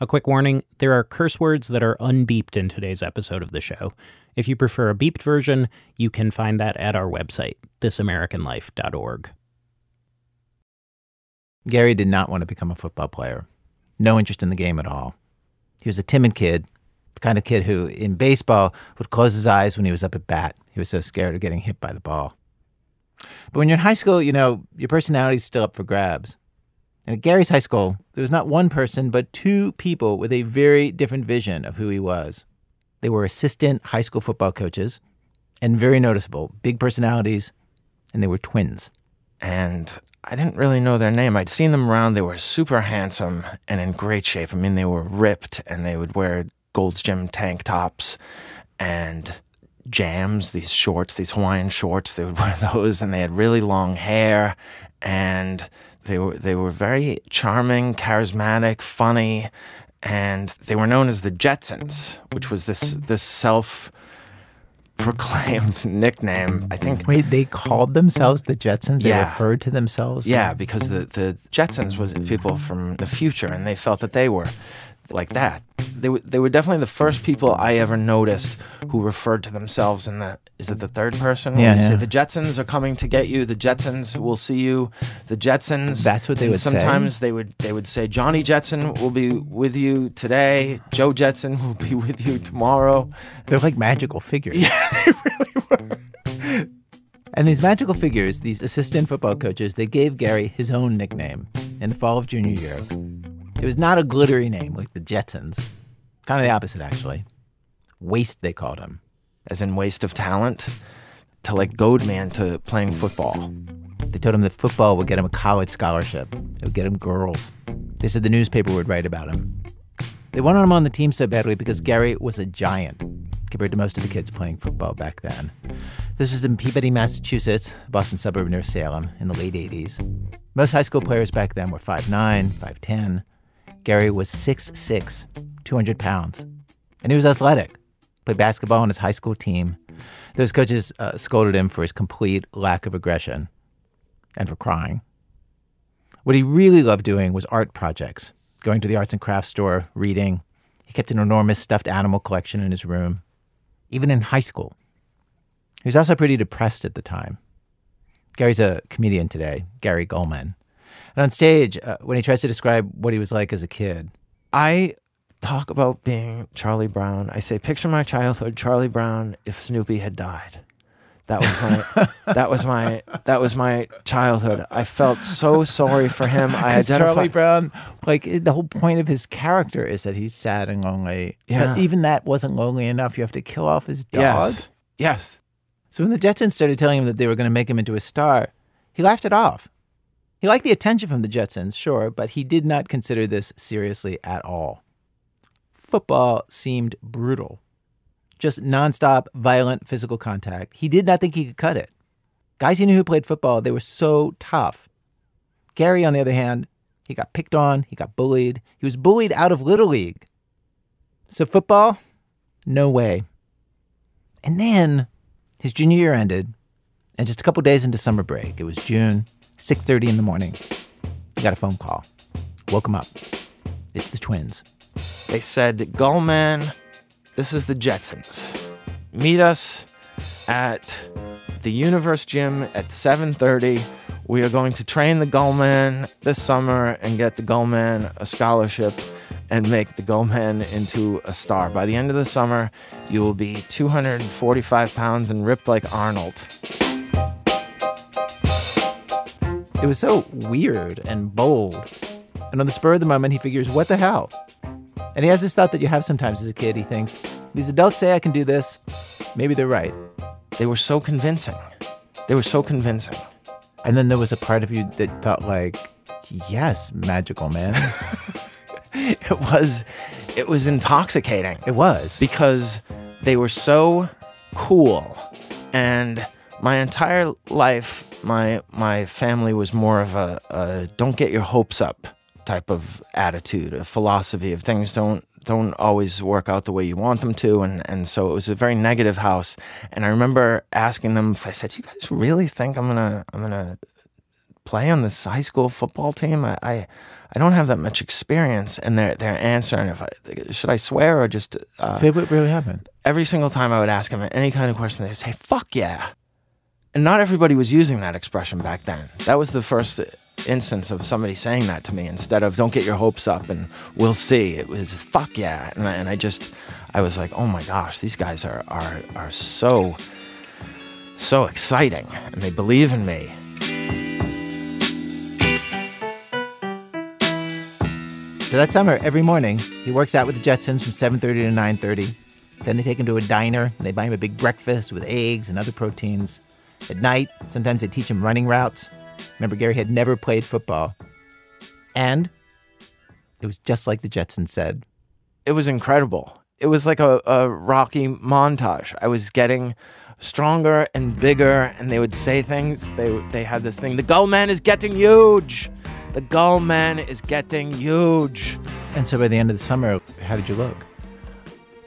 A quick warning there are curse words that are unbeeped in today's episode of the show. If you prefer a beeped version, you can find that at our website, thisamericanlife.org. Gary did not want to become a football player. No interest in the game at all. He was a timid kid, the kind of kid who, in baseball, would close his eyes when he was up at bat. He was so scared of getting hit by the ball. But when you're in high school, you know, your personality's still up for grabs. And at Gary's high school, there was not one person, but two people with a very different vision of who he was. They were assistant high school football coaches and very noticeable, big personalities, and they were twins. And I didn't really know their name. I'd seen them around. They were super handsome and in great shape. I mean, they were ripped and they would wear Gold's Gym tank tops and jams, these shorts, these Hawaiian shorts. They would wear those and they had really long hair and they were they were very charming, charismatic, funny, and they were known as the Jetsons, which was this this self proclaimed nickname. I think. Wait, they called themselves the Jetsons. They Yeah. referred to themselves. Yeah, because the the Jetsons was people from the future, and they felt that they were like that. They were they were definitely the first people I ever noticed who referred to themselves in the is it the third person? When Yeah, say the Jetsons are coming to get you. The Jetsons will see you. The Jetsons. That's what they would say? Sometimes they would they would say Johnny Jetson will be with you today. Joe Jetson will be with you tomorrow. They're like magical figures. Yeah, they really were. and these magical figures, these assistant football coaches, they gave Gary his own nickname in the fall of junior year. It was not a glittery name like the Jetsons. Kind of the opposite, actually. Waste, they called him. As in waste of talent to like goad man to playing football. They told him that football would get him a college scholarship. It would get him girls. They said the newspaper would write about him. They wanted him on the team so badly because Gary was a giant compared to most of the kids playing football back then. This was in Peabody, Massachusetts, a Boston suburb near Salem, in the late 80s. Most high school players back then were 5'9, 5'10. Gary was 6'6, 200 pounds. And he was athletic, played basketball on his high school team. Those coaches uh, scolded him for his complete lack of aggression and for crying. What he really loved doing was art projects, going to the arts and crafts store, reading. He kept an enormous stuffed animal collection in his room, even in high school. He was also pretty depressed at the time. Gary's a comedian today, Gary Gulman. And on stage, uh, when he tries to describe what he was like as a kid, I talk about being Charlie Brown. I say, picture my childhood, Charlie Brown, if Snoopy had died. That was my that was my that was my childhood. I felt so sorry for him. I identify Charlie Brown, like the whole point of his character is that he's sad and lonely. Yeah. But even that wasn't lonely enough. You have to kill off his dog. Yes. Yes. So when the Jetsons started telling him that they were going to make him into a star, he laughed it off. He liked the attention from the Jetsons, sure, but he did not consider this seriously at all. Football seemed brutal. Just nonstop, violent physical contact. He did not think he could cut it. Guys he knew who played football, they were so tough. Gary, on the other hand, he got picked on, he got bullied. He was bullied out of Little League. So football? No way. And then his junior year ended, and just a couple days into summer break, it was June, 6:30 in the morning. He got a phone call. Woke him up. It's the twins. They said, Gulman, this is the Jetsons. Meet us at the Universe Gym at 7:30. We are going to train the Gulman this summer and get the Gulman a scholarship and make the Gulman into a star. By the end of the summer, you will be 245 pounds and ripped like Arnold. It was so weird and bold. And on the spur of the moment, he figures, what the hell? And he has this thought that you have sometimes as a kid. He thinks, these adults say I can do this. Maybe they're right. They were so convincing. They were so convincing. And then there was a part of you that thought, like, yes, magical man. It was it was intoxicating. it was. because they were so cool and my entire life my my family was more of a, a don't get your hopes up type of attitude a philosophy of things don't don't always work out the way you want them to and and so it was a very negative house and i remember asking them i said Do you guys really think i'm gonna i'm gonna play on this high school football team? I, I, I don't have that much experience. And they're, they're answering, if I, should I swear or just. Uh, Say what really happened. every single time I would ask them any kind of question, they'd say, fuck yeah. And not everybody was using that expression back then. That was the first instance of somebody saying that to me instead of don't get your hopes up and we'll see. It was fuck yeah. And I, and I just, I was like, oh my gosh, these guys are, are, are so, so exciting and they believe in me. So that summer, every morning, he works out with the Jetsons from 7.30 to 9.30. Then they take him to a diner, and they buy him a big breakfast with eggs and other proteins. At night, sometimes they teach him running routes. Remember, Gary had never played football. And it was just like the Jetsons said. It was incredible. It was like a, a Rocky montage. I was getting stronger and bigger, and they would say things. They, they had this thing the Gulman is getting huge. The Gulman is getting huge. And so by the end of the summer, how did you look?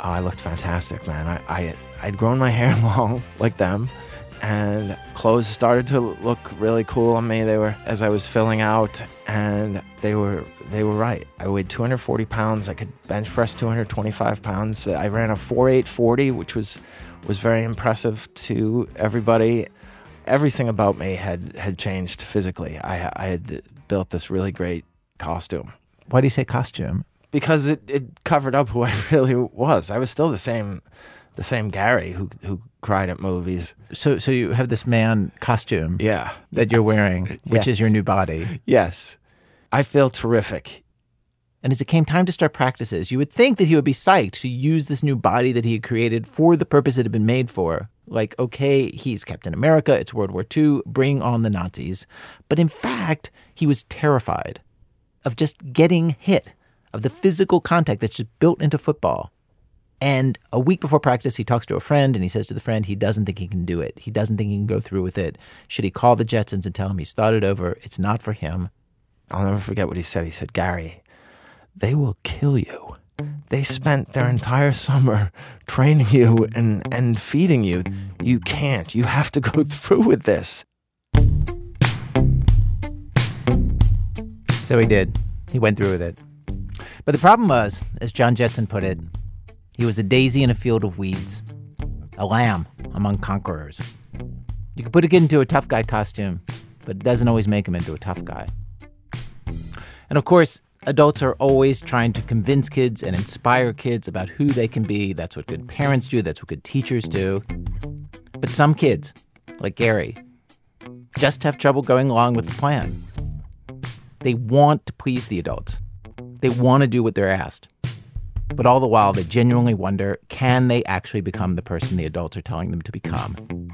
Oh, I looked fantastic, man. I, I I'd grown my hair long like them, and clothes started to look really cool on me. They were as I was filling out, and they were they were right. I weighed 240 pounds. I could bench press 225 pounds. I ran a 4840, which was was very impressive to everybody. Everything about me had had changed physically. I I had built this really great costume Why do you say costume? because it, it covered up who I really was. I was still the same the same Gary who who cried at movies. So, so you have this man costume Yeah. that you're wearing, which is your new body. Yes. I feel terrific. And as it came time to start practices, you would think that he would be psyched to use this new body that he had created for the purpose it had been made for. Like, okay, he's Captain America, it's World War II, bring on the Nazis. But in fact, he was terrified of just getting hit, of the physical contact that's just built into football. And a week before practice, he talks to a friend and he says to the friend he doesn't think he can do it. He doesn't think he can go through with it. Should he call the Jetsons and tell him he's thought it over? It's not for him. I'll never forget what he said. He said, Gary, they will kill you. They spent their entire summer training you and, and feeding you. You can't. You have to go through with this. So he did. He went through with it. But the problem was, as John Jetson put it, he was a daisy in a field of weeds, a lamb among conquerors. You can put a kid into a tough guy costume, but it doesn't always make him into a tough guy. And of course, adults are always trying to convince kids and inspire kids about who they can be. That's what good parents do, that's what good teachers do. But some kids, like Gary, just have trouble going along with the plan. They want to please the adults. They want to do what they're asked. But all the while, they genuinely wonder can they actually become the person the adults are telling them to become?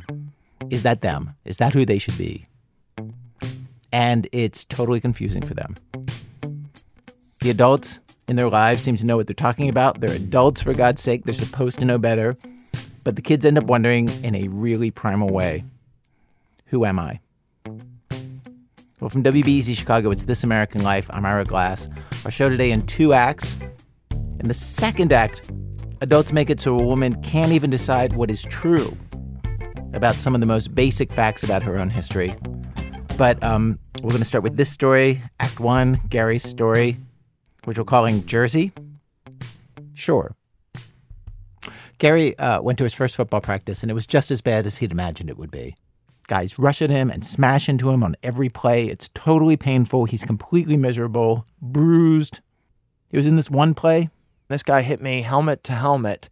Is that them? Is that who they should be? And it's totally confusing for them. The adults in their lives seem to know what they're talking about. They're adults, for God's sake. They're supposed to know better. But the kids end up wondering in a really primal way who am I? Well, from WBEZ Chicago, it's This American Life. I'm Ira Glass. Our show today in two acts. In the second act, adults make it so a woman can't even decide what is true about some of the most basic facts about her own history. But um, we're going to start with this story, Act One, Gary's story, which we're calling Jersey. Sure. Gary uh, went to his first football practice, and it was just as bad as he'd imagined it would be. Guys rush at him and smash into him on every play. It's totally painful. He's completely miserable, bruised. He was in this one play. This guy hit me helmet to helmet,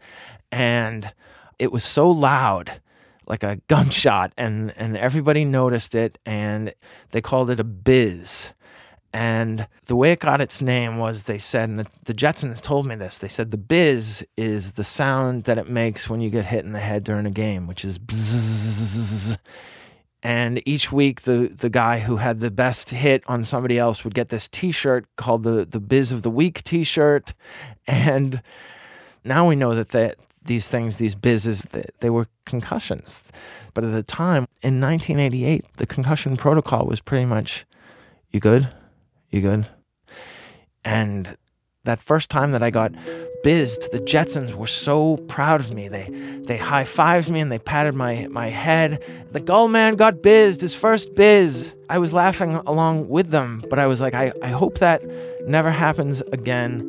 and it was so loud, like a gunshot, and, and everybody noticed it, and they called it a biz. And the way it got its name was they said, and the, the Jetsons told me this, they said the biz is the sound that it makes when you get hit in the head during a game, which is bzzz. And each week, the, the guy who had the best hit on somebody else would get this t shirt called the, the Biz of the Week t shirt. And now we know that they, these things, these bizzes, they, they were concussions. But at the time, in 1988, the concussion protocol was pretty much you good? You good? And that first time that I got bizzed, the Jetsons were so proud of me. They they high fived me and they patted my my head. The Gulman got bizzed, his first biz. I was laughing along with them, but I was like, I, I hope that never happens again.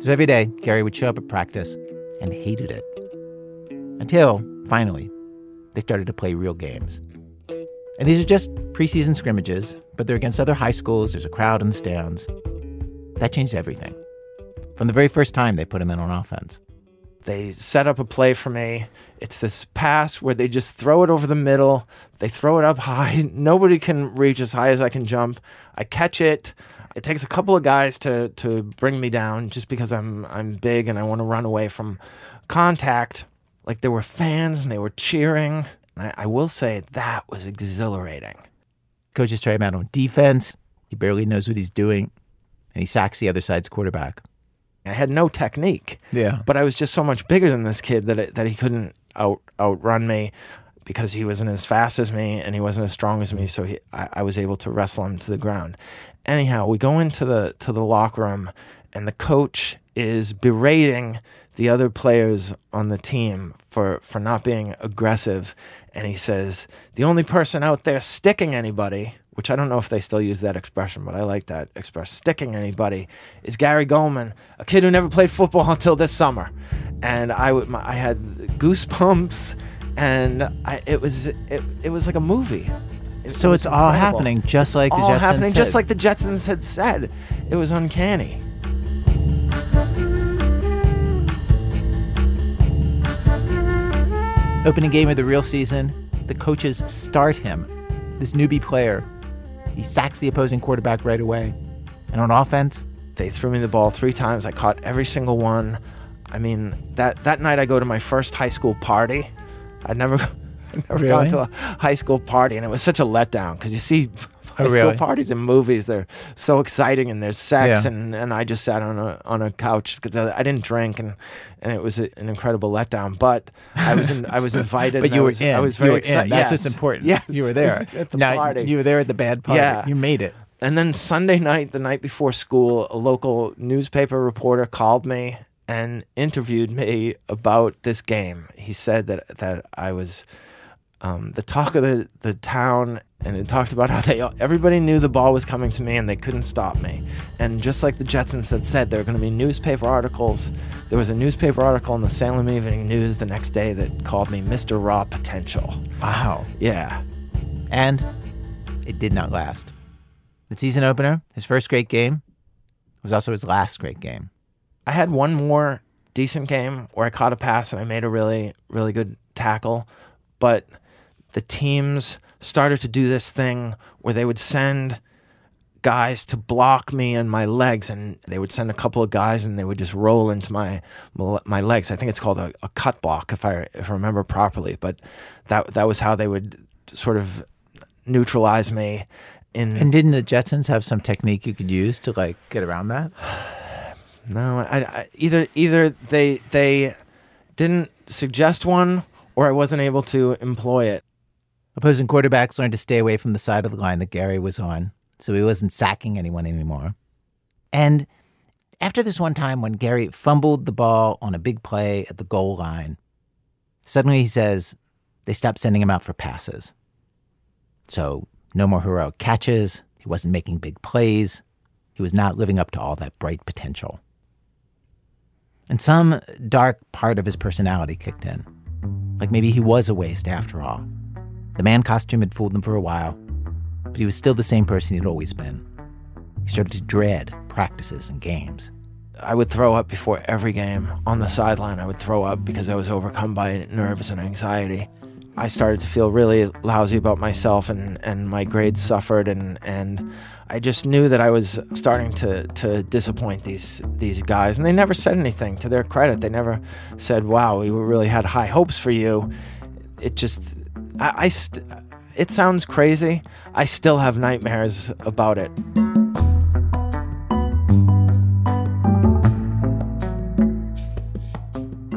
So every day, Gary would show up at practice and hated it. Until, finally, they started to play real games. And these are just preseason scrimmages, but they're against other high schools. There's a crowd in the stands. That changed everything. From the very first time they put him in on offense. They set up a play for me. It's this pass where they just throw it over the middle. They throw it up high. Nobody can reach as high as I can jump. I catch it. It takes a couple of guys to to bring me down just because I'm I'm big and I want to run away from contact. Like there were fans and they were cheering. I, I will say that was exhilarating. Coaches try him out on defense. He barely knows what he's doing, and he sacks the other side's quarterback. I had no technique. Yeah. But I was just so much bigger than this kid that it, that he couldn't out outrun me because he wasn't as fast as me and he wasn't as strong as me. So he, I, I was able to wrestle him to the ground. Anyhow, we go into the to the locker room and the coach is berating the other players on the team for for not being aggressive and he says the only person out there sticking anybody which I don't know if they still use that expression, but I like that expression. Sticking anybody is Gary Gulman, a kid who never played football until this summer, and I, my, I had goosebumps, and I, it was it, it was like a movie. It, so it it's all happening just like the all Jetsons happening said. just like the Jetsons had said. It was uncanny. Opening game of the real season, the coaches start him, this newbie player. He sacks the opposing quarterback right away. And on offense, They threw me the ball three times. I caught every single one. I mean, that, that night I go to my first high school party. I'd never, I'd never gone to a high school party, and it was such a letdown because you see Oh, high school Oh, parties and movies. They're so exciting, and there's sex, Yeah. and, and I just sat on a on a couch because I, I didn't drink, and, and it was a, an incredible letdown. But I was in, I was invited. but you I were was, in. I was very excited. That's Yes. what's important. Yes, you were there. at the now party. you were there at the bad party. Yeah. You made it. And then Sunday night, the night before school, a local newspaper reporter called me and interviewed me about this game. He said that that I was um, the talk of the, the town, and it talked about how they everybody knew the ball was coming to me and they couldn't stop me. And just like the Jetsons had said, there were going to be newspaper articles. There was a newspaper article in the Salem Evening News the next day that called me Mr. Raw Potential. Wow. Yeah. And it did not last. The season opener, his first great game, was also his last great game. I had one more decent game where I caught a pass and I made a really, really good tackle. But the teams started to do this thing where they would send guys to block me and my legs, and they would send a couple of guys and they would just roll into my my legs. I think it's called a, a cut block, if I if I remember properly. But that that was how they would sort of neutralize me. In And didn't the Jetsons have some technique you could use to like get around that? No, I, I, either either they they didn't suggest one, or I wasn't able to employ it. Opposing quarterbacks learned to stay away from the side of the line that Gary was on, so he wasn't sacking anyone anymore. And after this one time when Gary fumbled the ball on a big play at the goal line, suddenly he says they stopped sending him out for passes. So no more heroic catches. He wasn't making big plays. He was not living up to all that bright potential. And some dark part of his personality kicked in. Like maybe he was a waste after all. The man costume had fooled them for a while, but he was still the same person he'd always been. He started to dread practices and games. I would throw up before every game on the sideline. I would throw up because I was overcome by nerves and anxiety. I started to feel really lousy about myself, and, and my grades suffered, and, and I just knew that I was starting to, to disappoint these these guys. And they never said anything. To their credit, they never said, "Wow, we really had high hopes for you." It just, I, I st- it sounds crazy. I still have nightmares about it.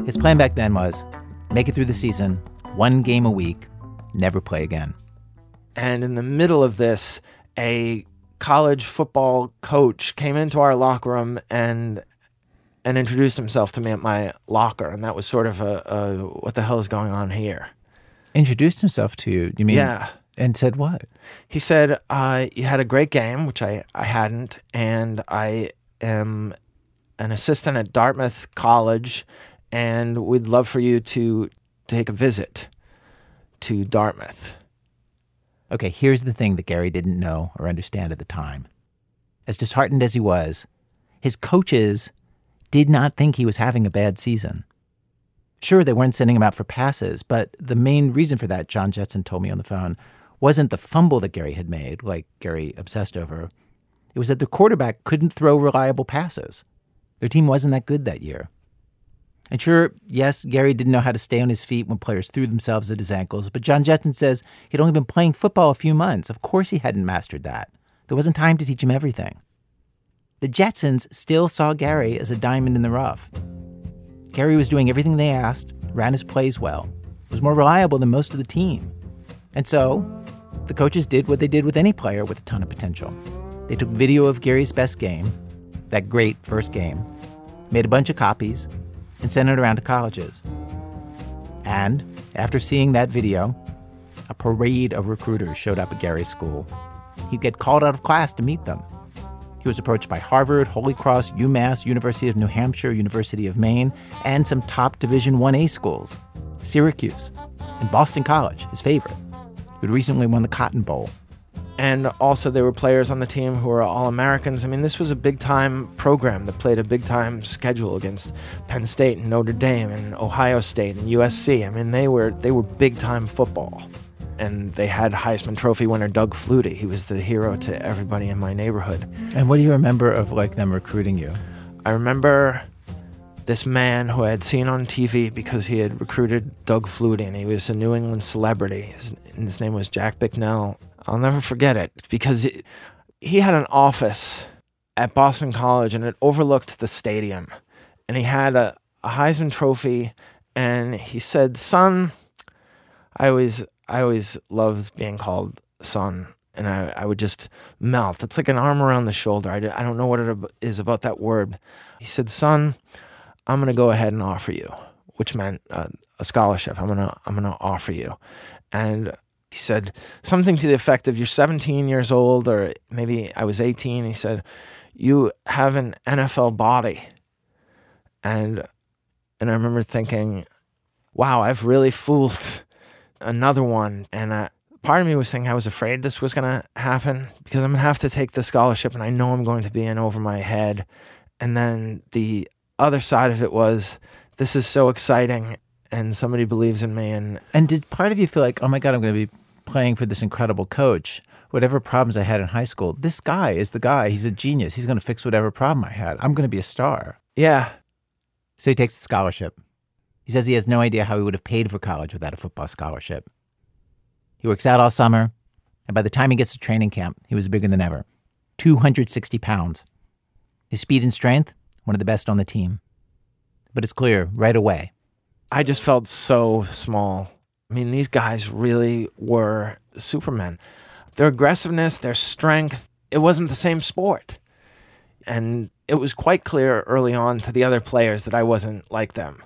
His plan back then was make it through the season, one game a week, never play again. And in the middle of this, a college football coach came into our locker room and and introduced himself to me at my locker, and that was sort of a, a what the hell is going on here? Introduced himself to you. You mean? Yeah. And said what? He said, uh, "You had a great game, which I I hadn't, and I am an assistant at Dartmouth College, and we'd love for you to take a visit to Dartmouth." Okay, here's the thing that Gary didn't know or understand at the time. As disheartened as he was, his coaches did not think he was having a bad season. Sure, they weren't sending him out for passes, but the main reason for that, John Jetson told me on the phone, wasn't the fumble that Gary had made, like Gary obsessed over. It was that the quarterback couldn't throw reliable passes. Their team wasn't that good that year. And sure, yes, Gary didn't know how to stay on his feet when players threw themselves at his ankles, but John Jetson says he'd only been playing football a few months. Of course he hadn't mastered that. There wasn't time to teach him everything. The Jetsons still saw Gary as a diamond in the rough. Gary was doing everything they asked, ran his plays well, was more reliable than most of the team. And so, the coaches did what they did with any player with a ton of potential. They took video of Gary's best game, that great first game, made a bunch of copies, and sent it around to colleges. And after seeing that video, a parade of recruiters showed up at Gary's school. He'd get called out of class to meet them. He was approached by Harvard, Holy Cross, UMass, University of New Hampshire, University of Maine, and some top Division 1A schools, Syracuse, and Boston College, his favorite, who'd recently won the Cotton Bowl. And also, there were players on the team who were all Americans. I mean, this was a big time program that played a big time schedule against Penn State and Notre Dame and Ohio State and USC. I mean, they were they were big time football. And they had Heisman Trophy winner Doug Flutie. He was the hero to everybody in my neighborhood. And what do you remember of like them recruiting you? I remember this man who I had seen on TV because he had recruited Doug Flutie, and he was a New England celebrity. His, his name was Jack Bicknell. I'll never forget it because it, he had an office at Boston College and it overlooked the stadium. And he had a, a Heisman Trophy, and he said, "Son, I always I always loved being called son." And I, I would just melt. It's like an arm around the shoulder. I, I don't know what it is about that word. He said, "Son, I'm going to go ahead and offer you," which meant uh, a scholarship. I'm going to I'm going to offer you, and he said something to the effect of, You're 17 years old, or maybe I was 18. He said, You have an NFL body. And, and I remember thinking, Wow, I've really fooled another one. And I, part of me was thinking I was afraid this was going to happen because I'm going to have to take the scholarship and I know I'm going to be in over my head. And then the other side of it was, This is so exciting and somebody believes in me and and did part of you feel like oh my god i'm going to be playing for this incredible coach. Whatever problems i had in high school this guy is the guy. He's a genius. He's going to fix whatever problem i had. I'm going to be a star. Yeah. So he takes the scholarship he says he has no idea how he would have paid for college without a football scholarship he works out all summer and by the time he gets to training camp he was bigger than ever 260 pounds his speed and strength one of the best on the team but it's clear right away I just felt so small. I mean, these guys really were supermen. Their aggressiveness, their strength, it wasn't the same sport. And it was quite clear early on to the other players that I wasn't like them.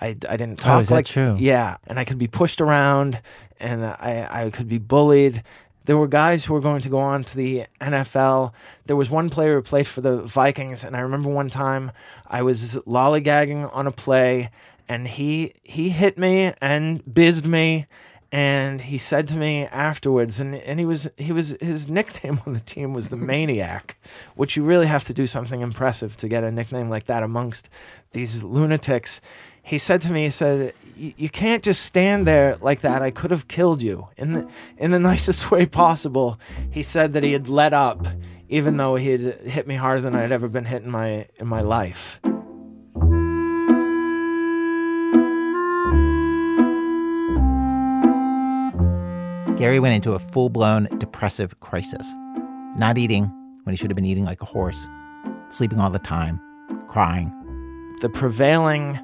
I, I didn't oh, talk oh, like true? yeah, and I could be pushed around, and I I could be bullied. There were guys who were going to go on to the NFL. There was one player who played for the Vikings, and I remember one time I was lollygagging on a play, and he he hit me and bizzed me and he said to me afterwards and, and he was he was his nickname on the team was the maniac which you really have to do something impressive to get a nickname like that amongst these lunatics. He said to me he said you can't just stand there like that. I could have killed you. In the in the nicest way possible he said that he had let up even though he had hit me harder than i'd ever been hit in my in my life Gary went into a full blown depressive crisis. Not eating when he should have been eating like a horse, sleeping all the time, crying. The prevailing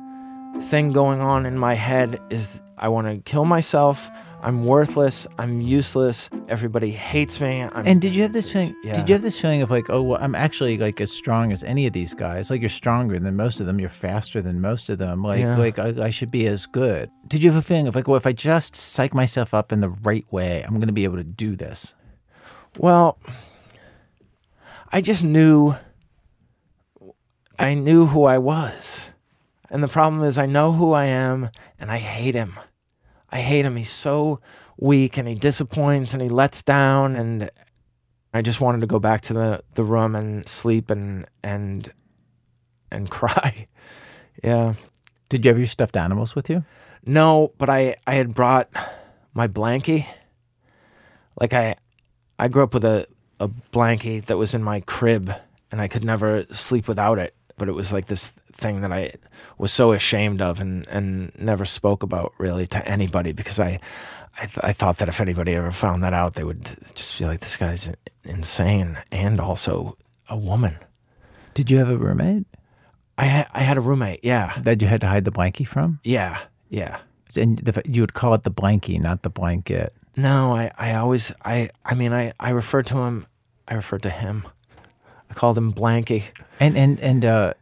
thing going on in my head is I want to kill myself. I'm worthless. I'm useless. Everybody hates me. I'm, And did you have this feeling? Yeah. Did you have this feeling of like, oh, well, I'm actually like as strong as any of these guys. Like you're stronger than most of them. You're faster than most of them. Like, Yeah. like I, I should be as good. Did you have a feeling of like, well, if I just psych myself up in the right way, I'm going to be able to do this? Well, I just knew I knew who I was. And the problem is I know who I am and I hate him. I hate him. He's so weak and he disappoints and he lets down and I just wanted to go back to the, the room and sleep and and and cry. Yeah. Did you have your stuffed animals with you? No, but I I had brought my blankie. Like I I grew up with a a blankie that was in my crib and I could never sleep without it, but it was like this thing that I was so ashamed of and and never spoke about really to anybody because I I, th- I thought that if anybody ever found that out they would just feel like this guy's insane and also a woman. Did you have a roommate I had I had a roommate, yeah. that you had to hide the blankie from? Yeah. Yeah. And the, you would call it the blankie, not the blanket. No, I, I always I I mean I, I referred to him I referred to him. I called him Blanky. And and and uh,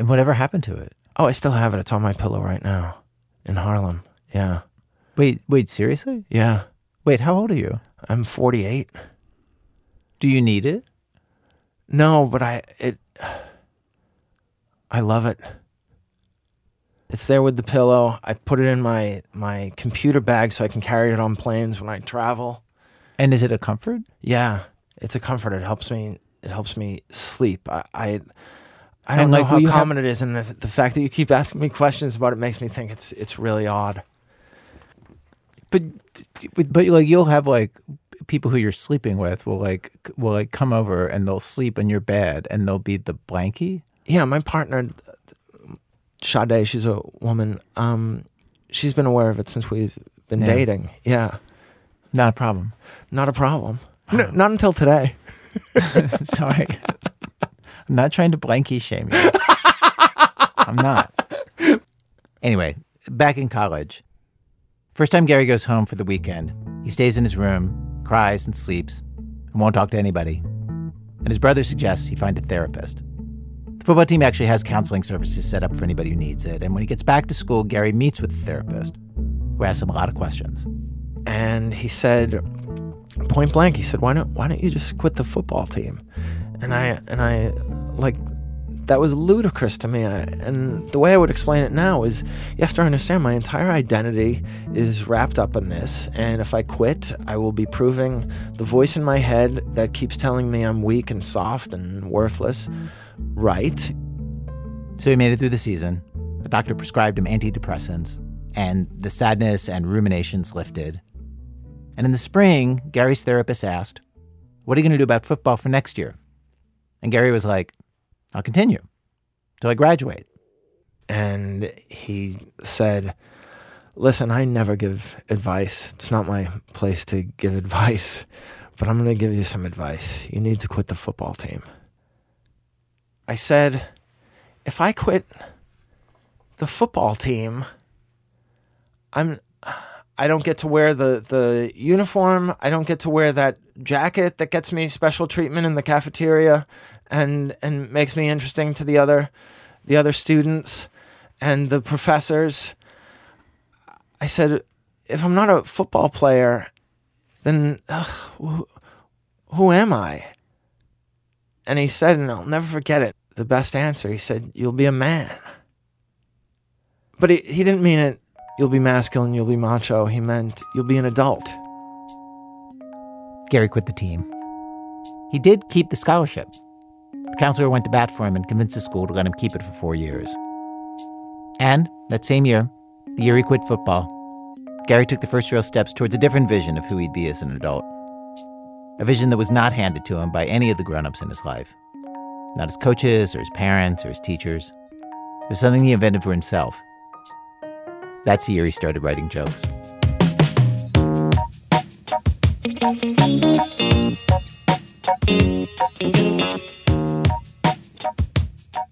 and whatever happened to it? Oh, I still have it. It's on my pillow right now. In Harlem. Yeah. Wait, wait, seriously? Yeah. Wait, how old are you? I'm forty eight. Do you need it? No, but I it I love it. It's there with the pillow. I put it in my my computer bag so I can carry it on planes when I travel. And is it a comfort? Yeah, it's a comfort. It helps me. It helps me sleep. I I, I don't know like, how you have- common it is, and the, the fact that you keep asking me questions about it makes me think it's it's really odd. But but like you'll have like people who you're sleeping with will like will like come over and they'll sleep in your bed and they'll be the blankie. Yeah, my partner, Sade, she's a woman. Um, she's been aware of it since we've been Yeah. dating. Yeah, Not a problem. not a problem. N- not until today. Sorry. I'm not trying to blankie shame you. I'm not. Anyway, back in college. First time Gary goes home for the weekend, he stays in his room, cries and sleeps, and won't talk to anybody. And his brother suggests he find a therapist. The football team actually has counseling services set up for anybody who needs it. And when he gets back to school, Gary meets with the therapist, who asks him a lot of questions. and he said point blank he said why don't why don't you just quit the football team and i and i like that was ludicrous to me I, and the way i would explain it now is you have to understand my entire identity is wrapped up in this and if i quit i will be proving the voice in my head that keeps telling me i'm weak and soft and worthless right So he made it through the season. The doctor prescribed him antidepressants, and the sadness and ruminations lifted. And in the spring, Gary's therapist asked, What are you going to do about football for next year? And Gary was like, I'll continue till I graduate. and he said, Listen, I never give advice. It's not my place to give advice, but I'm going to give you some advice. You need to quit the football team. I said, If I quit the football team, I'm. I don't get to wear the, the uniform. I don't get to wear that jacket that gets me special treatment in the cafeteria and and makes me interesting to the other the other students and the professors. I said, if I'm not a football player, then who, who am I? And he said, and I'll never forget it, the best answer. He said, You'll be a man. But he, he didn't mean it, you'll be masculine, you'll be macho. He meant, you'll be an adult. Gary quit the team. He did keep the scholarship. The counselor went to bat for him and convinced the school to let him keep it for four years. And that same year, the year he quit football, Gary took the first real steps towards a different vision of who he'd be as an adult. A vision that was not handed to him by any of the grown ups in his life. Not his coaches or his parents or his teachers. It was something he invented for himself. That's the year he started writing jokes.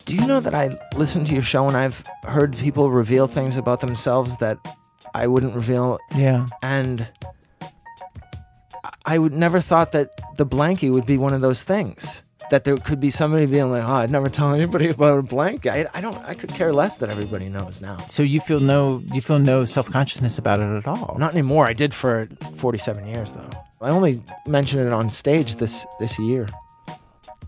Do you know that I listen to your show and I've heard people reveal things about themselves that I wouldn't reveal Yeah. and I would never thought that the blankie would be one of those things. That there could be somebody being like, "Oh, I'd never tell anybody about a blankie." I, I don't. I could care less that everybody knows now. So you feel no you feel no self consciousness about it at all. Not anymore. I did for 47 years though. I only mentioned it on stage this this year.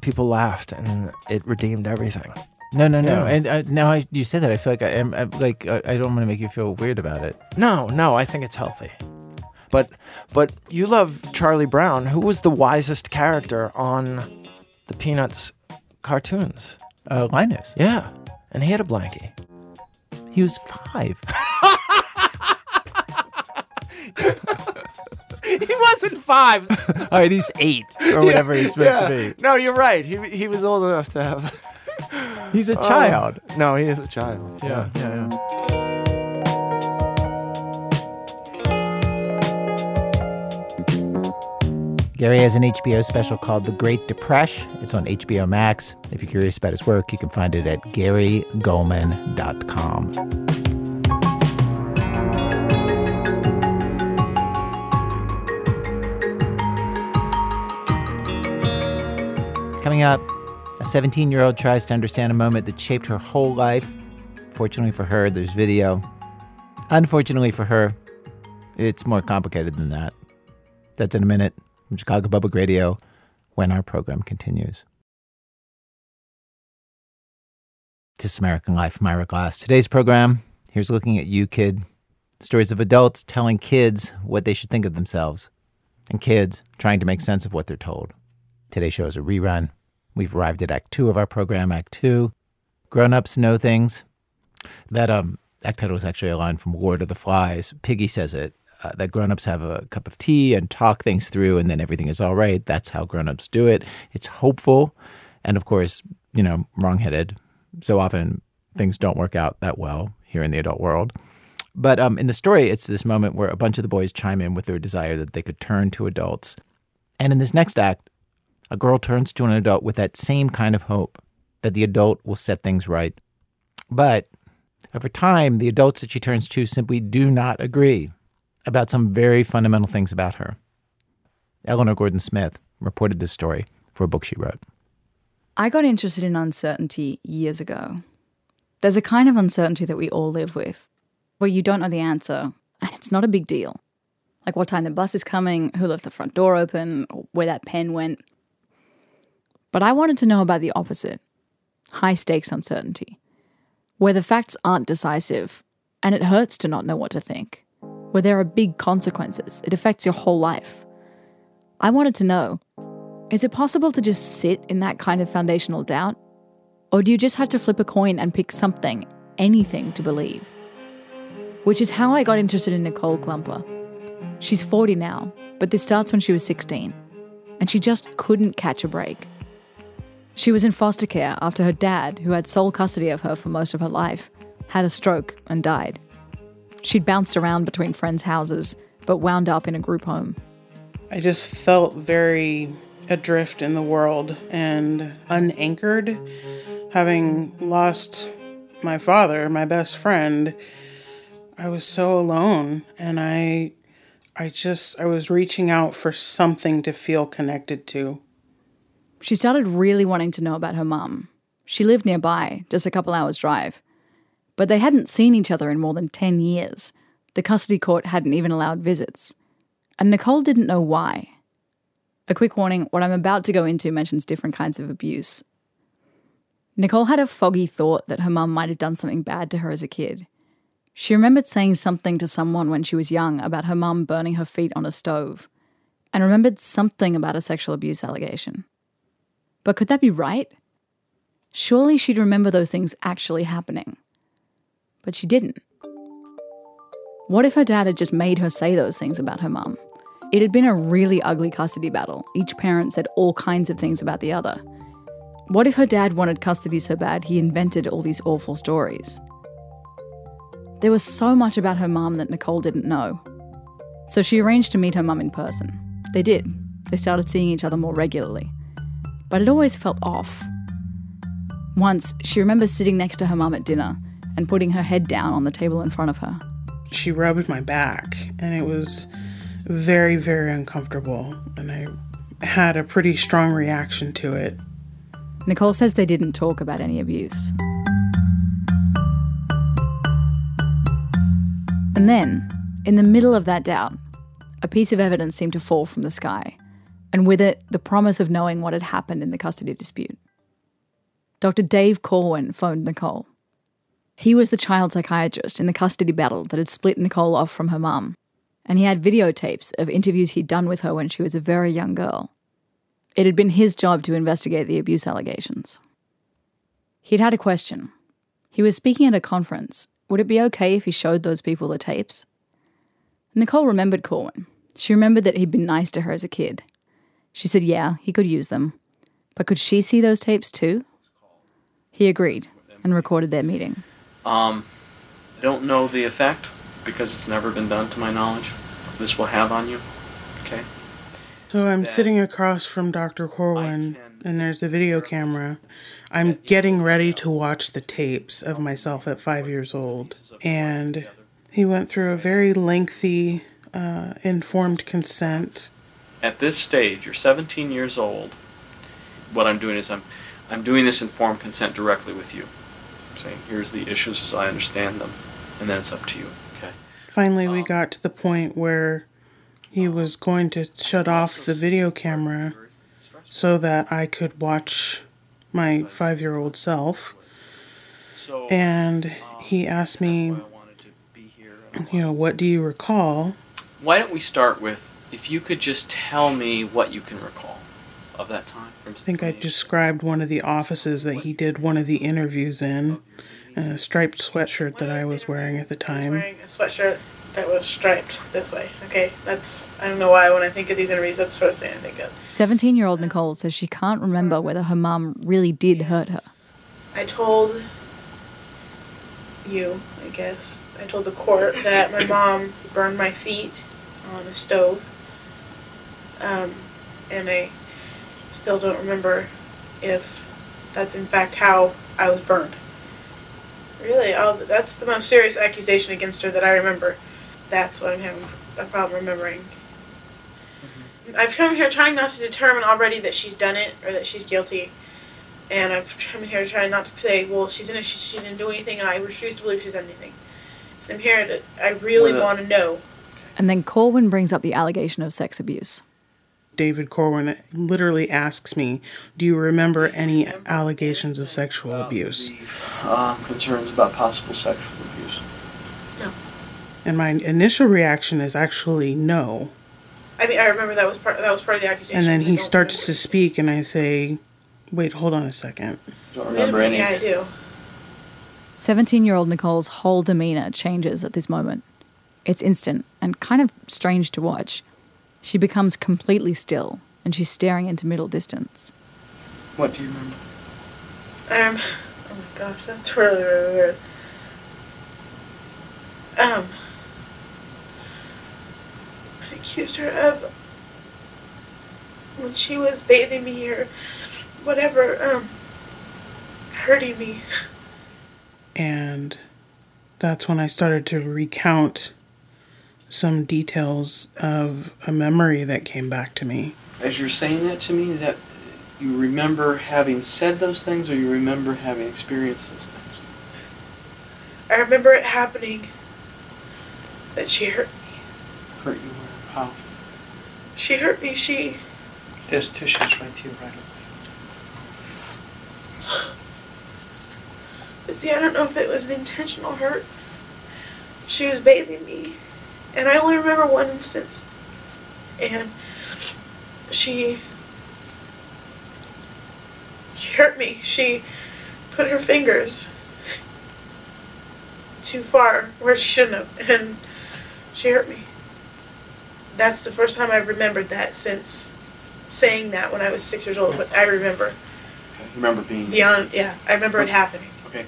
People laughed, and it redeemed everything. no, no, no. Yeah. And uh, now I, you say that, I feel like I am I'm, like I, I don't want to make you feel weird about it. No, no, I think it's healthy. But but you love Charlie Brown. Who was the wisest character on the Peanuts cartoons? Uh, Linus, Yeah, and he had a blankie. he was five. he wasn't five. all right, he's eight or whatever he's supposed to be. No, you're right. He he was old enough to have. be. He's a child. No, he is a child. yeah, yeah. yeah. Gary has an HBO special called The Great Depression. It's on HBO Max. If you're curious about his work, you can find it at garygulman.com. Coming up, a 17 year old tries to understand a moment that shaped her whole life. Fortunately for her, there's video. Unfortunately for her, it's more complicated than that. That's in a minute from Chicago Public Radio when our program continues. This is American Life, I'm Ira Glass. Today's program, here's looking at you, kid. Stories of adults telling kids what they should think of themselves, and kids trying to make sense of what they're told. Today's show is a rerun. We've arrived at Act Two of our program, Act Two. Grown ups know things. That um, act title is actually a line from Lord of the Flies. Piggy says it. Uh, that grown-ups have a cup of tea and talk things through and then everything is all right. That's how grown-ups do it. It's hopeful and of course you know wrong-headed. So often things don't work out that well here in the adult world. But um, in the story it's this moment where a bunch of the boys chime in with their desire that they could turn to adults. And in this next act a girl turns to an adult with that same kind of hope that the adult will set things right. But over time, the adults that she turns to simply do not agree about some very fundamental things about her. Eleanor Gordon Smith reported this story for a book she wrote. I got interested in uncertainty years ago. There's a kind of uncertainty that we all live with, where you don't know the answer, and it's not a big deal. Like what time the bus is coming, who left the front door open, where that pen went. But I wanted to know about the opposite high stakes uncertainty, where the facts aren't decisive, and it hurts to not know what to think, where there are big consequences, it affects your whole life. I wanted to know is it possible to just sit in that kind of foundational doubt? Or do you just have to flip a coin and pick something, anything to believe? Which is how I got interested in Nicole Kluemper. She's 40 now, but this starts when she was 16, and she just couldn't catch a break. She was in foster care after her dad, who had sole custody of her for most of her life, had a stroke and died. She'd bounced around between friends' houses, but wound up in a group home. I just felt very adrift in the world and unanchored. Having lost my father, my best friend, I was so alone and I I just I was reaching out for something to feel connected to. She started really wanting to know about her mum. She lived nearby, just a couple hours' drive. But they hadn't seen each other in more than 10 years. The custody court hadn't even allowed visits. And Nicole didn't know why. A quick warning what I'm about to go into mentions different kinds of abuse. Nicole had a foggy thought that her mum might have done something bad to her as a kid. She remembered saying something to someone when she was young about her mum burning her feet on a stove, and remembered something about a sexual abuse allegation. But could that be right? Surely she'd remember those things actually happening. But she didn't. What if her dad had just made her say those things about her mum? It had been a really ugly custody battle. Each parent said all kinds of things about the other. What if her dad wanted custody so bad he invented all these awful stories? There was so much about her mum that Nicole didn't know. So she arranged to meet her mum in person. They did. They started seeing each other more regularly. But it always felt off. Once, she remembers sitting next to her mum at dinner and putting her head down on the table in front of her. She rubbed my back and it was very, very uncomfortable, and I had a pretty strong reaction to it. Nicole says they didn't talk about any abuse. And then, in the middle of that doubt, a piece of evidence seemed to fall from the sky, and with it, the promise of knowing what had happened in the custody dispute. Dr. Dave Corwin phoned Nicole. He was the child psychiatrist in the custody battle that had split Nicole off from her mum, and he had videotapes of interviews he'd done with her when she was a very young girl. It had been his job to investigate the abuse allegations. He'd had a question. He was speaking at a conference. Would it be okay if he showed those people the tapes? Nicole remembered Corwin. She remembered that he'd been nice to her as a kid. She said, yeah, he could use them. But could she see those tapes too? He agreed and recorded their meeting. Um, I don't know the effect because it's never been done to my knowledge. This will have on you. Okay. So I'm sitting across from Dr. Corwin, and there's a video camera. I'm getting ready to watch the tapes of myself at five years old. And he went through a very lengthy, uh, informed consent. At this stage, you're 17 years old. What I'm doing is I'm, I'm doing this informed consent directly with you. Saying here's the issues as I understand them, and then it's up to you. Okay. Finally, we um, got to the point where he uh, was going to shut off the video camera so that I could watch my five year old self. So, And um, he asked me, why I wanted to be here. you know, what do you recall? Why don't we start with if you could just tell me what you can recall of that time? From I think I described one of the offices that he did one of the interviews in, and a striped sweatshirt that I was wearing at the time. wearing a sweatshirt that was striped this way. Okay, that's I don't know why when I think of these interviews, that's the first thing I think of. 17 year old Nicole says she can't remember whether her mom really did hurt her. I told you, I guess, I told the court that my mom burned my feet on a stove, um, and I still don't remember if that's in fact how I was burned. Really, I'll, that's the most serious accusation against her that I remember. That's what I'm having a problem remembering. Mm-hmm. I've come here trying not to determine already that she's done it or that she's guilty. And I've come here trying not to say, well, she's innocent, she, she didn't do anything, and I refuse to believe she's done anything. I'm here to, I really Well, want to know. And then Corwin brings up the allegation of sex abuse. David Corwin literally asks me, Do you remember any allegations of sexual abuse? Uh, concerns about possible sexual abuse. No. And my initial reaction is actually no. I mean, I remember that was part, that was part of the accusation. And then he starts remember. to speak, and I say, Wait, hold on a second. Don't remember any. Yeah, I do. 17 year old Nicole's whole demeanour changes at this moment. It's instant and kind of strange to watch. She becomes completely still and she's staring into middle distance. What do you remember? Um, oh my gosh, that's really, really weird. Um, I accused her of when she was bathing me or whatever, um, hurting me. And that's when I started to recount some details of a memory that came back to me. As you're saying that to me, is that you remember having said those things, or you remember having experienced those things? I remember it happening that she hurt me. Hurt you where? How? She hurt me. She There's tissues right here, right away. But see, I don't know if it was an intentional hurt. She was bathing me, and I only remember one instance. And she she hurt me. She put her fingers too far where she shouldn't have, and she hurt me. That's the first time I've remembered that since saying that when I was six years old. But I remember Okay. You remember being beyond. Yeah, I remember it happening. Okay.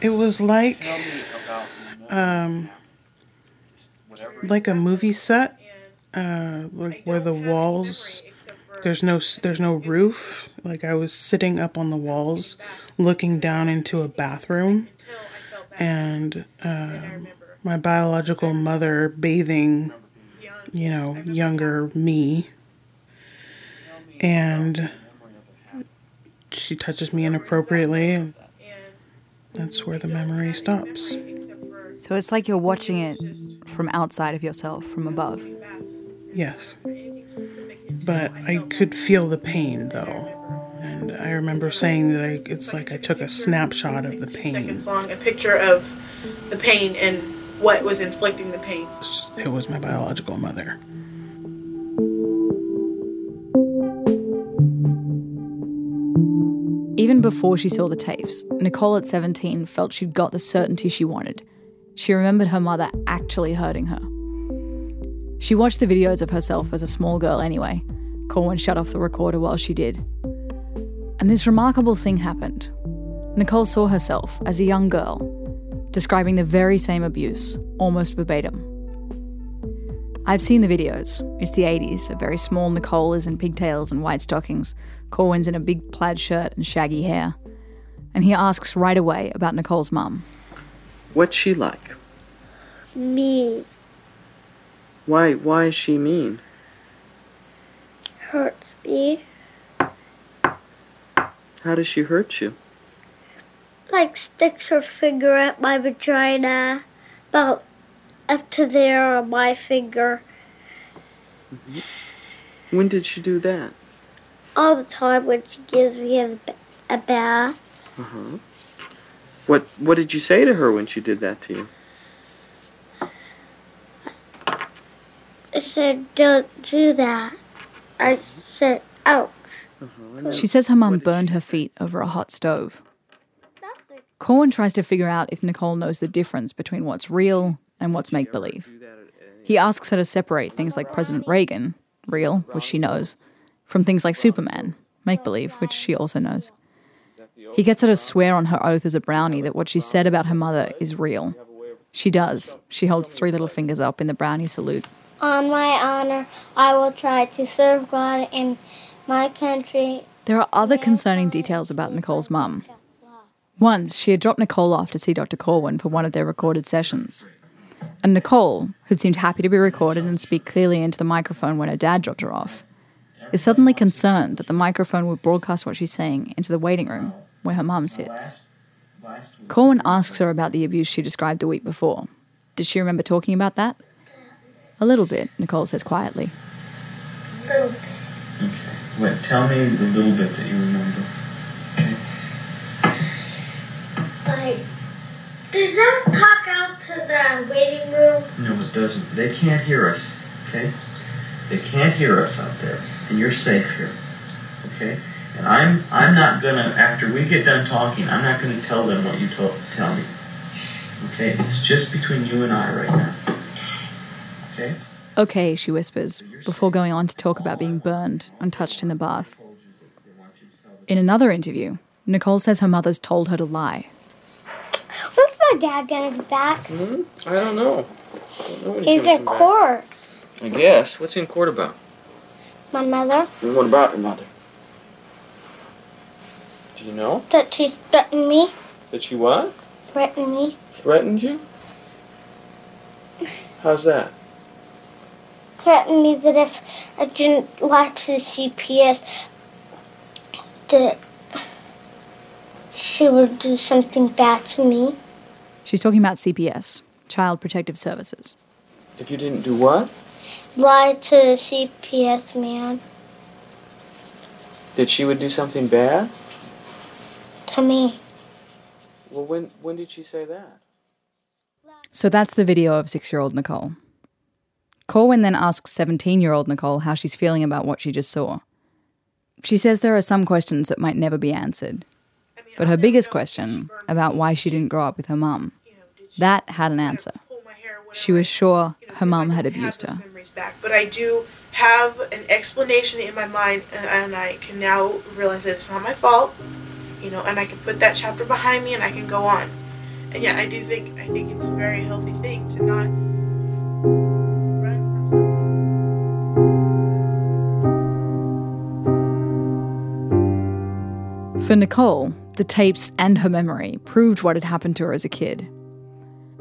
It was like Tell me about um whatever. Like a movie set, uh like where the walls there's no there's no roof. Like I was sitting up on the walls looking down into a bathroom and uh, my biological mother bathing you know, younger me. And she touches me inappropriately, and that's where the memory stops. So it's like you're watching it from outside of yourself, from above. Yes. But I could feel the pain, though. And I remember saying that I, it's like I took a snapshot of the pain. Seconds long, a picture of the pain and what was inflicting the pain. It was my biological mother. Even before she saw the tapes, Nicole at 17 felt she'd got the certainty she wanted. She remembered her mother actually hurting her. She watched the videos of herself as a small girl anyway. Corwin shut off the recorder while she did. And this remarkable thing happened. Nicole saw herself as a young girl, describing the very same abuse, almost verbatim. I've seen the videos. It's the 80s. A very small Nicole is in pigtails and white stockings. Corwin's in a big plaid shirt and shaggy hair. And he asks right away about Nicole's mum. What's she like? Me Why why is she mean? hurts me. How does she hurt you? Like sticks her finger at my vagina. About up to there on my finger. When did she do that? All the time when she gives me a, a bath. Uh-huh. What what did you say to her when she did that to you? I said, don't do that. I said, ouch. Uh-huh. She says her mum burned her feet over a hot stove. Corwin tries to figure out if Nicole knows the difference between what's real and what's make believe. He asks her to separate things like President Reagan, real, which she knows, from things like Superman, make believe, which she also knows. He gets her to swear on her oath as a brownie that what she said about her mother is real. She does. She holds three little fingers up in the brownie salute. On my honor, I will try to serve God in my country. There are other concerning details about Nicole's mum. Once, she had dropped Nicole off to see Dr. Corwin for one of their recorded sessions. And Nicole, who'd seemed happy to be recorded and speak clearly into the microphone when her dad dropped her off, is suddenly concerned that the microphone would broadcast what she's saying into the waiting room where her mum sits. Corwin asks her about the abuse she described the week before. Does she remember talking about that? A little bit, Nicole says quietly. Okay. Wait, tell me the little bit that you remember. Okay. Like, does that talk out to the waiting room? No, it doesn't. They can't hear us. Okay? They can't hear us out there, and you're safe here. Okay? And I'm I'm not gonna after we get done talking, I'm not gonna tell them what you told tell me. Okay? It's just between you and I right now. Okay? Okay, she whispers, before going on to talk about being burned and touched in the bath. In another interview, Nicole says her mother's told her to lie. When's my dad gonna be back? Hmm? I don't know. I don't know when He's gonna in come back. court. I guess. What's he in court about? My mother, And what about your mother? Do you know that she threatened me, that she what? threatened me, Threatened you? How's that? threatened me that if I didn't watch the CPS, that she would do something bad to me. She's talking about CPS, Child Protective Services. If you didn't do what? Lie to the CPS man, That she would do something bad? To me. Well, when when did she say that? So that's the video of six year old Nicole. Corwin then asks 17 year old Nicole how she's feeling about what she just saw. She says there are some questions that might never be answered, but her biggest question about why she didn't grow up with her mum, that had an answer. She was sure her mum had abused her. back, but I do have an explanation in my mind, and, and I can now realize that it's not my fault, you know, and I can put that chapter behind me, and I can go on. And yeah, I do think I think it's a very healthy thing to not run from something. For Nicole, the tapes and her memory proved what had happened to her as a kid.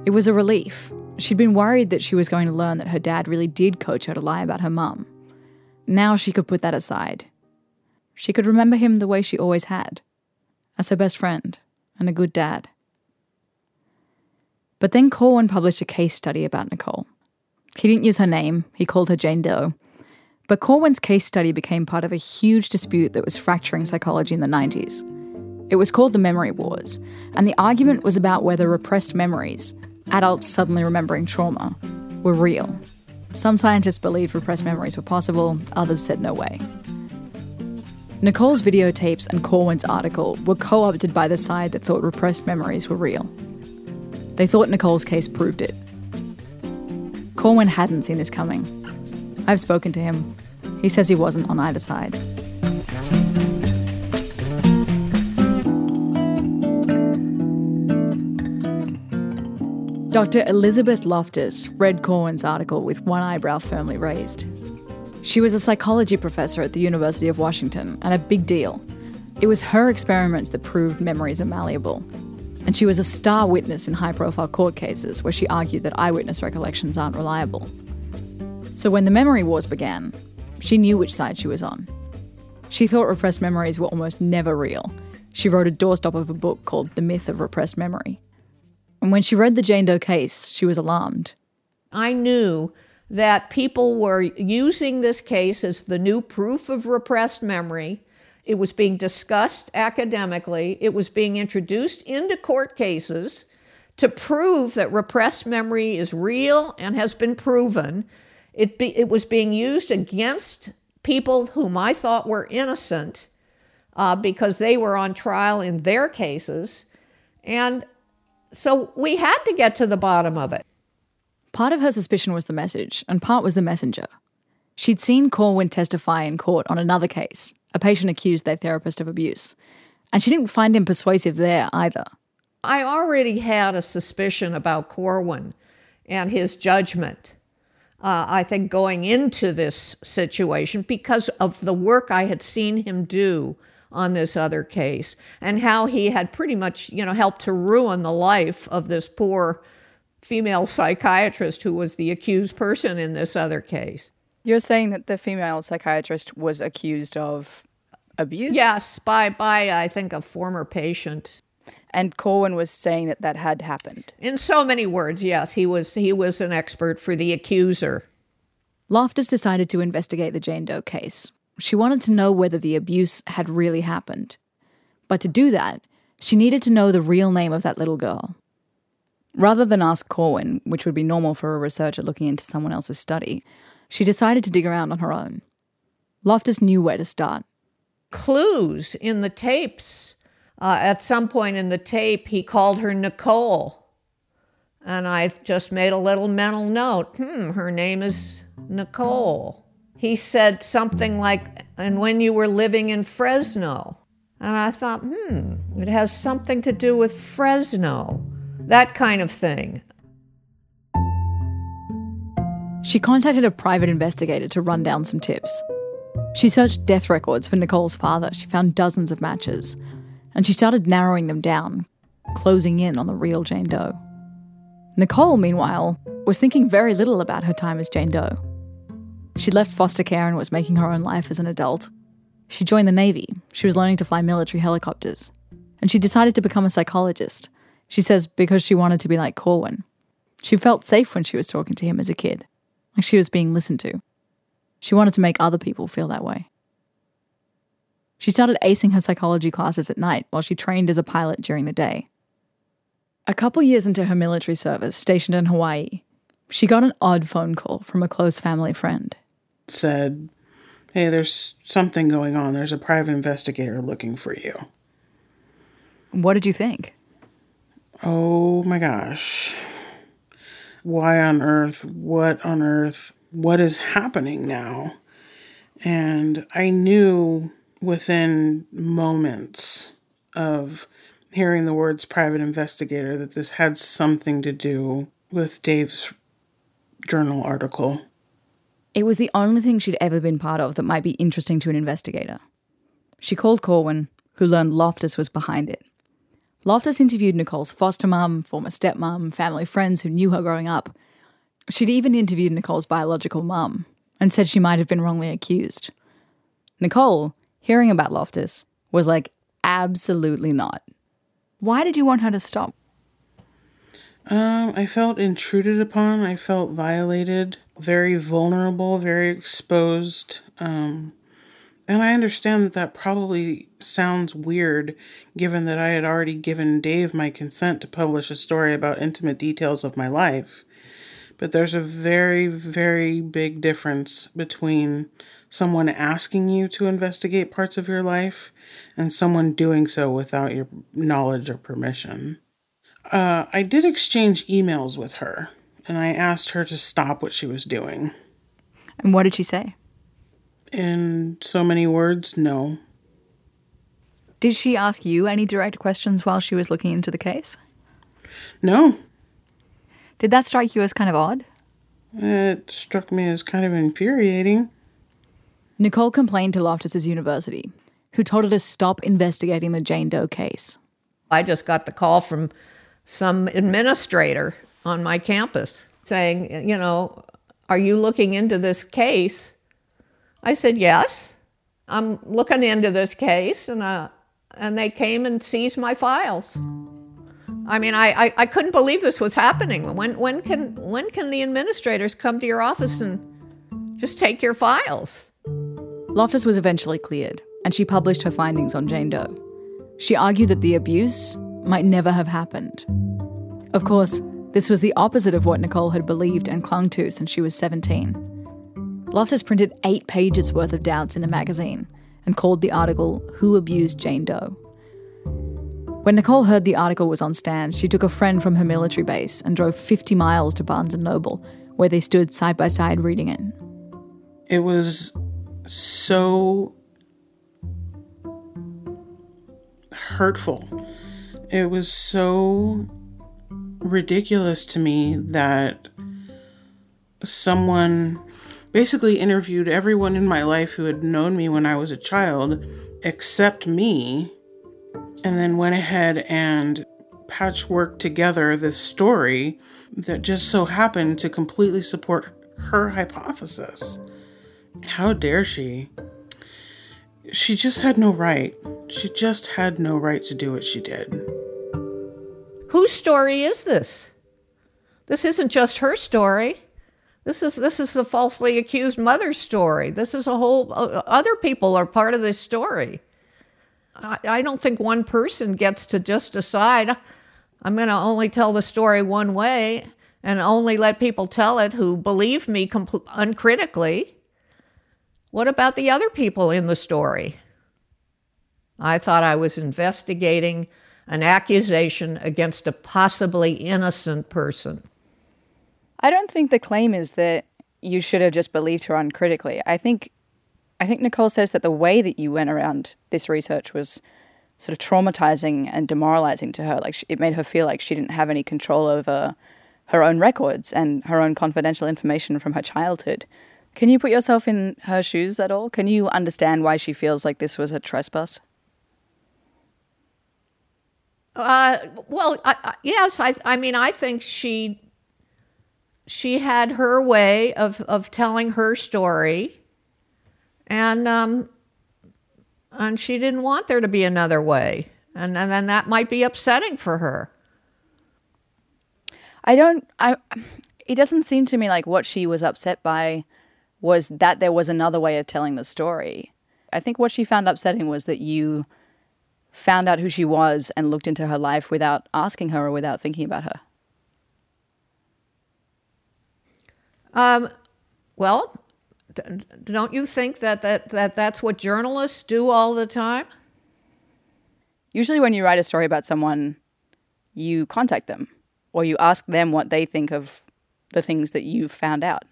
It was a relief. She'd been worried that she was going to learn that her dad really did coach her to lie about her mum. Now she could put that aside. She could remember him the way she always had as her best friend and a good dad. But then Corwin published a case study about Nicole. He didn't use her name, he called her Jane Doe. But Corwin's case study became part of a huge dispute that was fracturing psychology in the 90s. It was called the Memory Wars, and the argument was about whether repressed memories, adults suddenly remembering trauma, were real. Some scientists believed repressed memories were possible, others said no way. Nicole's videotapes and Corwin's article were co opted by the side that thought repressed memories were real. They thought Nicole's case proved it. Corwin hadn't seen this coming. I've spoken to him. He says he wasn't on either side. Dr. Elizabeth Loftus read Corwin's article with one eyebrow firmly raised. She was a psychology professor at the University of Washington and a big deal. It was her experiments that proved memories are malleable. And she was a star witness in high profile court cases where she argued that eyewitness recollections aren't reliable. So when the memory wars began, she knew which side she was on. She thought repressed memories were almost never real. She wrote a doorstop of a book called The Myth of Repressed Memory. And when she read the Jane Doe case, she was alarmed. I knew that people were using this case as the new proof of repressed memory. It was being discussed academically, it was being introduced into court cases to prove that repressed memory is real and has been proven. It, be, it was being used against people whom I thought were innocent uh, because they were on trial in their cases. And so we had to get to the bottom of it. Part of her suspicion was the message, and part was the messenger. She'd seen Corwin testify in court on another case. A patient accused their therapist of abuse. And she didn't find him persuasive there either. I already had a suspicion about Corwin and his judgment. Uh, I think going into this situation because of the work I had seen him do on this other case and how he had pretty much, you know, helped to ruin the life of this poor female psychiatrist who was the accused person in this other case. You're saying that the female psychiatrist was accused of abuse? Yes, by by I think a former patient. And Corwin was saying that that had happened. In so many words, yes, he was he was an expert for the accuser. Loftus decided to investigate the Jane Doe case. She wanted to know whether the abuse had really happened. But to do that, she needed to know the real name of that little girl. Rather than ask Corwin, which would be normal for a researcher looking into someone else's study, she decided to dig around on her own. Loftus knew where to start. Clues in the tapes. Uh, at some point in the tape, he called her Nicole. And I just made a little mental note. Hmm, her name is Nicole. He said something like, and when you were living in Fresno. And I thought, hmm, it has something to do with Fresno. That kind of thing. She contacted a private investigator to run down some tips. She searched death records for Nicole's father. She found dozens of matches. And she started narrowing them down, closing in on the real Jane Doe. Nicole, meanwhile, was thinking very little about her time as Jane Doe. She'd left foster care and was making her own life as an adult. She joined the Navy. She was learning to fly military helicopters. And she decided to become a psychologist. She says because she wanted to be like Corwin. She felt safe when she was talking to him as a kid, like she was being listened to. She wanted to make other people feel that way. She started acing her psychology classes at night while she trained as a pilot during the day. A couple years into her military service, stationed in Hawaii, she got an odd phone call from a close family friend. Said, Hey, there's something going on. There's a private investigator looking for you. What did you think? Oh my gosh. Why on earth? What on earth? What is happening now? And I knew within moments of hearing the words private investigator that this had something to do with Dave's journal article. It was the only thing she'd ever been part of that might be interesting to an investigator. She called Corwin, who learned Loftus was behind it. Loftus interviewed Nicole's foster mum, former stepmom, family friends who knew her growing up, She'd even interviewed Nicole's biological mum and said she might have been wrongly accused. Nicole, hearing about Loftus, was like, absolutely not. Why did you want her to stop? Um, I felt intruded upon. I felt violated, very vulnerable, very exposed. Um, and I understand that that probably sounds weird given that I had already given Dave my consent to publish a story about intimate details of my life. But there's a very, very big difference between someone asking you to investigate parts of your life and someone doing so without your knowledge or permission. Uh, I did exchange emails with her, and I asked her to stop what she was doing. And what did she say? In so many words, no. Did she ask you any direct questions while she was looking into the case? No. Did that strike you as kind of odd? It struck me as kind of infuriating. Nicole complained to Loftus's university, who told her to stop investigating the Jane Doe case. I just got the call from some administrator on my campus saying, you know, are you looking into this case? I said, yes. I'm looking into this case, and uh, and they came and seized my files. I mean, I, I, I couldn't believe this was happening. When when can when can the administrators come to your office and just take your files? Loftus was eventually cleared, and she published her findings on Jane Doe. She argued that the abuse might never have happened. Of course, this was the opposite of what Nicole had believed and clung to since she was 17. Loftus printed eight pages worth of doubts in a magazine and called the article Who Abused Jane Doe. When Nicole heard the article was on stand, she took a friend from her military base and drove 50 miles to Barnes & Noble, where they stood side by side reading it. It was so hurtful. It was so ridiculous to me that someone basically interviewed everyone in my life who had known me when I was a child except me, and then went ahead and patchworked together this story that just so happened to completely support her hypothesis. How dare she? She just had no right. She just had no right to do what she did. Whose story is this? This isn't just her story. This is this is the falsely accused mother's story. This is a whole uh, other people are part of this story. I, I don't think one person gets to just decide I'm going to only tell the story one way and only let people tell it who believe me compl- uncritically. What about the other people in the story? I thought I was investigating an accusation against a possibly innocent person. I don't think the claim is that you should have just believed her uncritically. I think I think Nicole says that the way that you went around this research was sort of traumatizing and demoralizing to her. Like it made her feel like she didn't have any control over her own records and her own confidential information from her childhood. Can you put yourself in her shoes at all? Can you understand why she feels like this was a trespass? Uh, well, I, I, yes, I, I mean, I think she she had her way of of telling her story, and um, and she didn't want there to be another way, and and then that might be upsetting for her. I don't. I. It doesn't seem to me like what she was upset by was that there was another way of telling the story. I think what she found upsetting was that you found out who she was and looked into her life without asking her or without thinking about her. Um, well, don't you think that, that, that that's what journalists do all the time? Usually, when you write a story about someone, you contact them or you ask them what they think of the things that you've found out.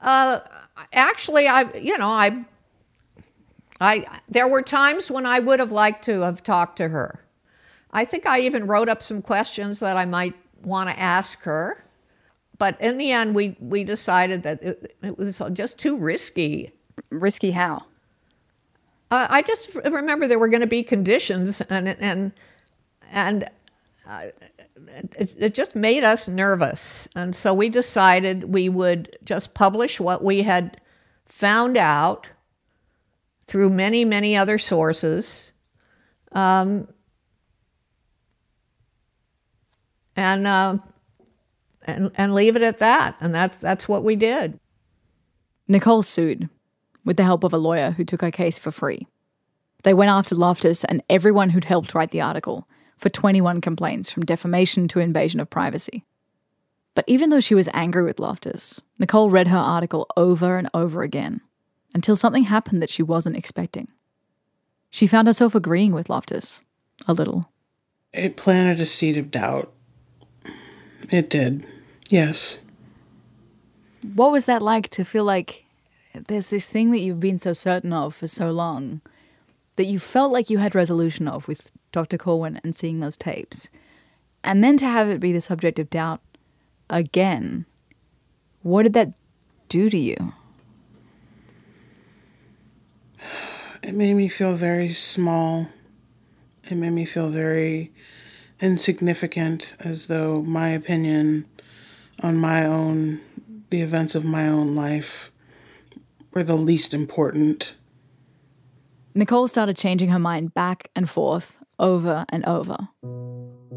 Uh, actually, I you know I I there were times when I would have liked to have talked to her. I think I even wrote up some questions that I might want to ask her. But in the end, we, we decided that it, it was just too risky. Risky how? Uh, I just remember there were going to be conditions, and and and it, it just made us nervous. And so we decided we would just publish what we had found out through many, many other sources. Um, and, uh, and and leave it at that. And that's that's what we did. Nicole sued with the help of a lawyer who took her case for free. They went after Loftus and everyone who'd helped write the article for 21 complaints from defamation to invasion of privacy. But even though she was angry with Loftus, Nicole read her article over and over again until something happened that she wasn't expecting. She found herself agreeing with Loftus a little. It planted a seed of doubt. It did. Yes. What was that like to feel like there's this thing that you've been so certain of for so long that you felt like you had resolution of with Dr. Corwin and seeing those tapes, and then to have it be the subject of doubt again? What did that do to you? It made me feel very small. It made me feel very insignificant, as though my opinion on my own, the events of my own life, were the least important. Nicole started changing her mind back and forth, over and over.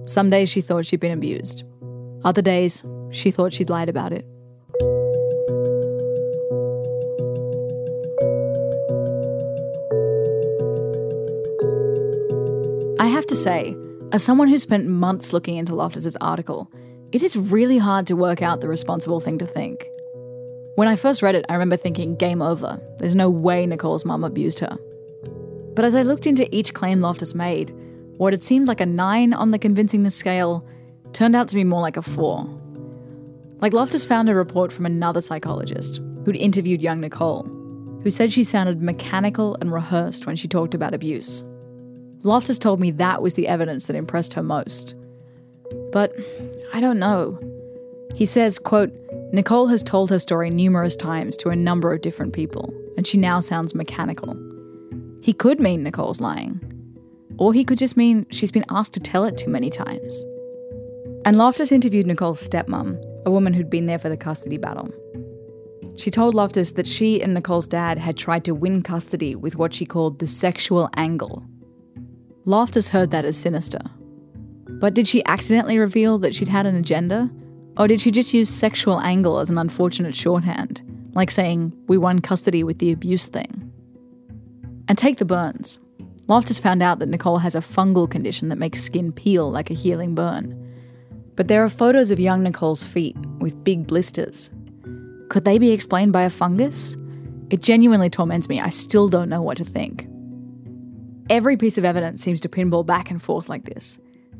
Some days she thought she'd been abused. Other days, she thought she'd lied about it. I have to say, as someone who spent months looking into Loftus's article, it is really hard to work out the responsible thing to think. When I first read it, I remember thinking, game over. There's no way Nicole's mum abused her. But as I looked into each claim Loftus made, what had seemed like a 9 on the convincingness scale turned out to be more like a 4. Like Loftus found a report from another psychologist who'd interviewed young Nicole, who said she sounded mechanical and rehearsed when she talked about abuse. Loftus told me that was the evidence that impressed her most. But I don't know. He says, quote, Nicole has told her story numerous times to a number of different people, and she now sounds mechanical. He could mean Nicole's lying, or he could just mean she's been asked to tell it too many times. And Loftus interviewed Nicole's stepmom, a woman who'd been there for the custody battle. She told Loftus that she and Nicole's dad had tried to win custody with what she called the sexual angle, Loftus heard that as sinister. But did she accidentally reveal that she'd had an agenda? Or did she just use sexual angle as an unfortunate shorthand, like saying, we won custody with the abuse thing? And take the burns. Loftus found out that Nicole has a fungal condition that makes skin peel like a healing burn. But there are photos of young Nicole's feet with big blisters. Could they be explained by a fungus? It genuinely torments me. I still don't know what to think. Every piece of evidence seems to pinball back and forth like this.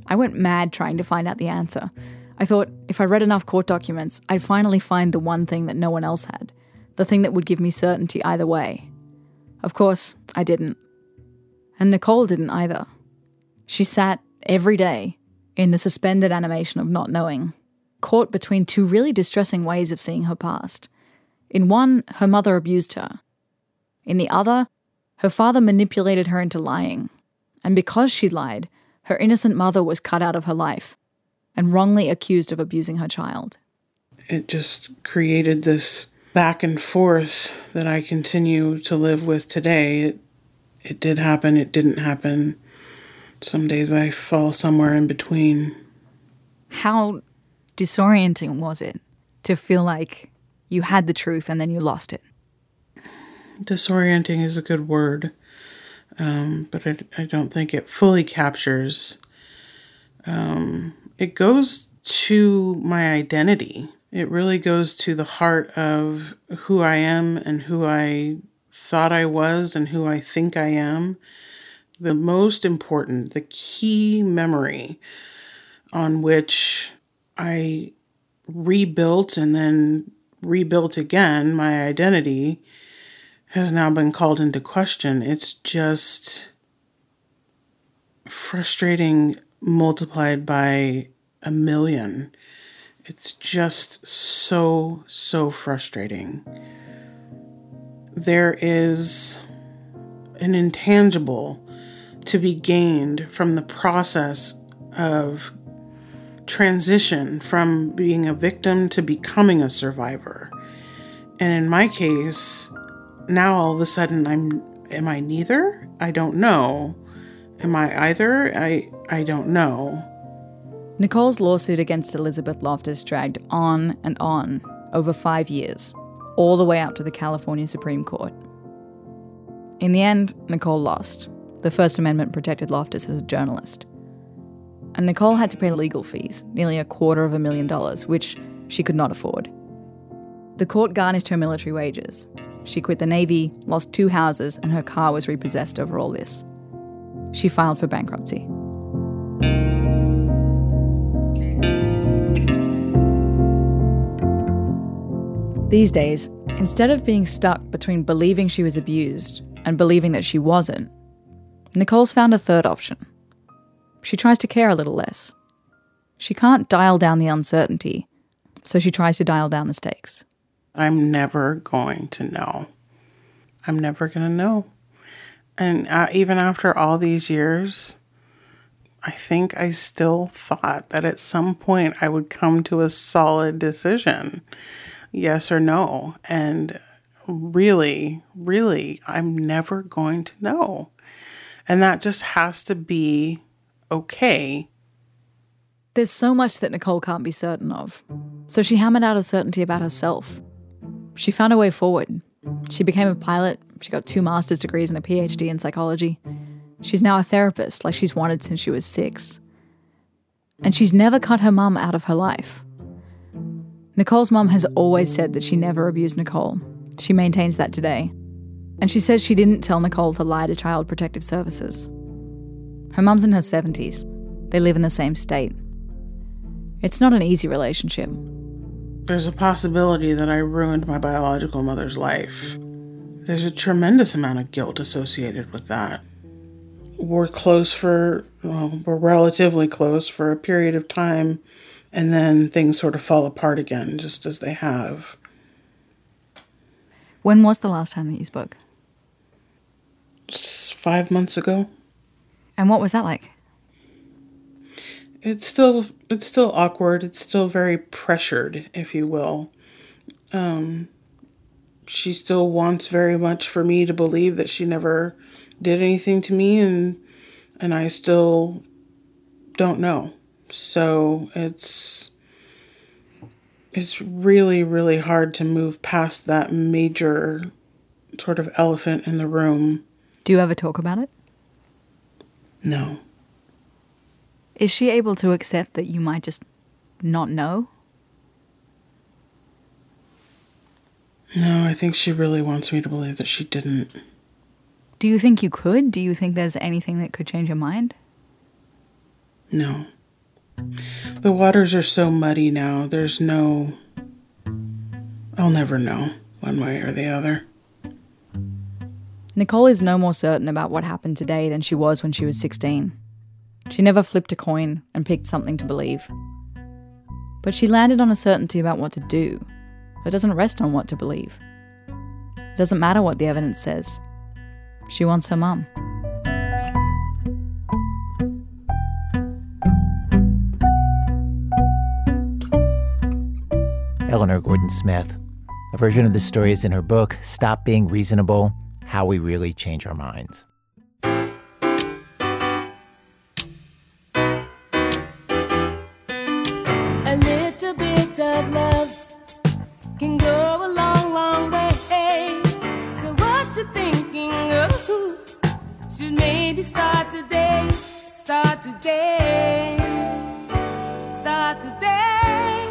I went mad trying to find out the answer. I thought if I read enough court documents, I'd finally find the one thing that no one else had, the thing that would give me certainty either way. Of course, I didn't. And Nicole didn't either. She sat every day in the suspended animation of not knowing, caught between two really distressing ways of seeing her past. In one, her mother abused her. In the other, her father manipulated her into lying, and because she lied, her innocent mother was cut out of her life and wrongly accused of abusing her child. It just created this back and forth that I continue to live with today. It, it did happen, it didn't happen. Some days I fall somewhere in between. How disorienting was it to feel like you had the truth and then you lost it? disorienting is a good word, um, but I, I, don't think it fully captures. Um, it goes to my identity. It really goes to the heart of who I am and who I thought I was and who I think I am. The most important, the key memory on which I rebuilt and then rebuilt again my identity has now been called into question. It's just frustrating multiplied by a million. It's just so, so frustrating. There is an intangible to be gained from the process of transition from being a victim to becoming a survivor. And in my case, now all of a sudden I'm am I neither? I don't know. Am I either? I I don't know. Nicole's lawsuit against Elizabeth Loftus dragged on and on over 5 years, all the way up to the California Supreme Court. In the end, Nicole lost. The First Amendment protected Loftus as a journalist. And Nicole had to pay legal fees, nearly a quarter of a million dollars, which she could not afford. The court garnished her military wages. She quit the Navy, lost two houses, and her car was repossessed over all this. She filed for bankruptcy. These days, instead of being stuck between believing she was abused and believing that she wasn't, Nicole's found a third option. She tries to care a little less. She can't dial down the uncertainty, so she tries to dial down the stakes. I'm never going to know. I'm never going to know. And uh, even after all these years, I think I still thought that at some point I would come to a solid decision yes or no. And really, really, I'm never going to know. And that just has to be okay. There's so much that Nicole can't be certain of. So she hammered out a certainty about herself. She found a way forward. She became a pilot. She got two master's degrees and a PhD in psychology. She's now a therapist, like she's wanted since she was six. And she's never cut her mum out of her life. Nicole's mum has always said that she never abused Nicole. She maintains that today. And she says she didn't tell Nicole to lie to Child Protective Services. Her mum's in her 70s. They live in the same state. It's not an easy relationship. There's a possibility that I ruined my biological mother's life. There's a tremendous amount of guilt associated with that. We're close for, well, we're relatively close for a period of time, and then things sort of fall apart again, just as they have. When was the last time that you spoke? Five months ago. And what was that like? It's still it's still awkward. It's still very pressured, if you will. Um, she still wants very much for me to believe that she never did anything to me, and and I still don't know. So it's it's really really hard to move past that major sort of elephant in the room. Do you ever talk about it? No. Is she able to accept that you might just not know? No, I think she really wants me to believe that she didn't. Do you think you could? Do you think there's anything that could change your mind? No. The waters are so muddy now, there's no. I'll never know, one way or the other. Nicole is no more certain about what happened today than she was when she was 16. She never flipped a coin and picked something to believe. But she landed on a certainty about what to do. It doesn't rest on what to believe. It doesn't matter what the evidence says. She wants her mum. Eleanor Gordon Smith. A version of this story is in her book, Stop Being Reasonable How We Really Change Our Minds. Should maybe start today, start today, start today.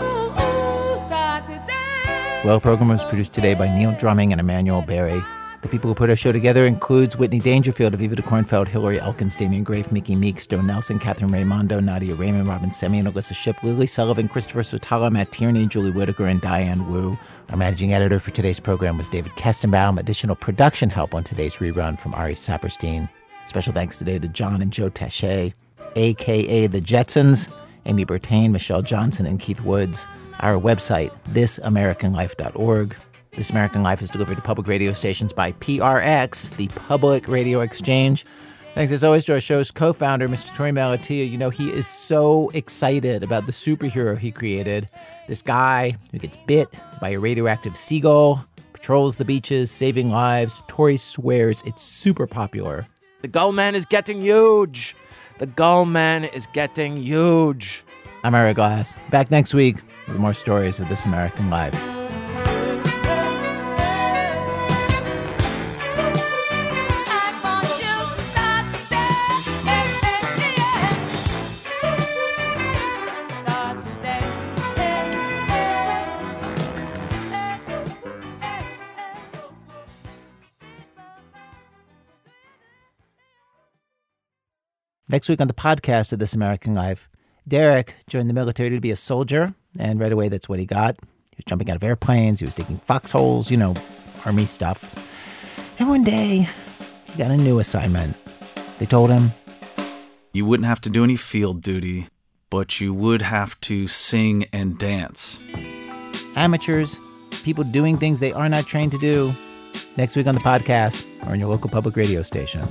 Ooh, ooh, start today. Well, program was produced today by Neil Drumming and Emanuele Berry. The people who put our show together includes Whitney Dangerfield, Aviva DeKornfeld, Hillary Elkins, Damian Grafe, Miki Meek, Stowe Nelson, Catherine Raimondo, Nadia Reiman, Robyn Semien, Alissa Shipp, Lilly Sullivan, Christopher Swetala, Matt Tierney, Julie Whitaker, and Diane Wu. Our managing editor for today's program was David Kestenbaum. Additional production help on today's rerun from Ari Saperstein. Special thanks today to John and Joe Taché, aka the Jetsons, Amy Bertain, Michelle Johnson, and Keith Woods. Our website, thisamericanlife.org. This American Life is delivered to public radio stations by PRX, the Public Radio Exchange. Thanks as always to our show's co founder, Mr. Torey Malatia. You know, he is so excited about the superhero he created. This guy who gets bit by a radioactive seagull, patrols the beaches, saving lives. Torey swears it's super popular. The Gull Man is getting huge. The Gull Man is getting huge. I'm Ira Glass. Back next week with more stories of This American Life. Next week on the podcast of This American Life, Derek joined the military to be a soldier, and right away that's what he got. He was jumping out of airplanes, he was digging foxholes, you know, army stuff. And one day, he got a new assignment. They told him, You wouldn't have to do any field duty, but you would have to sing and dance. amateurs, people doing things they are not trained to do. Next week on the podcast or on your local public radio station.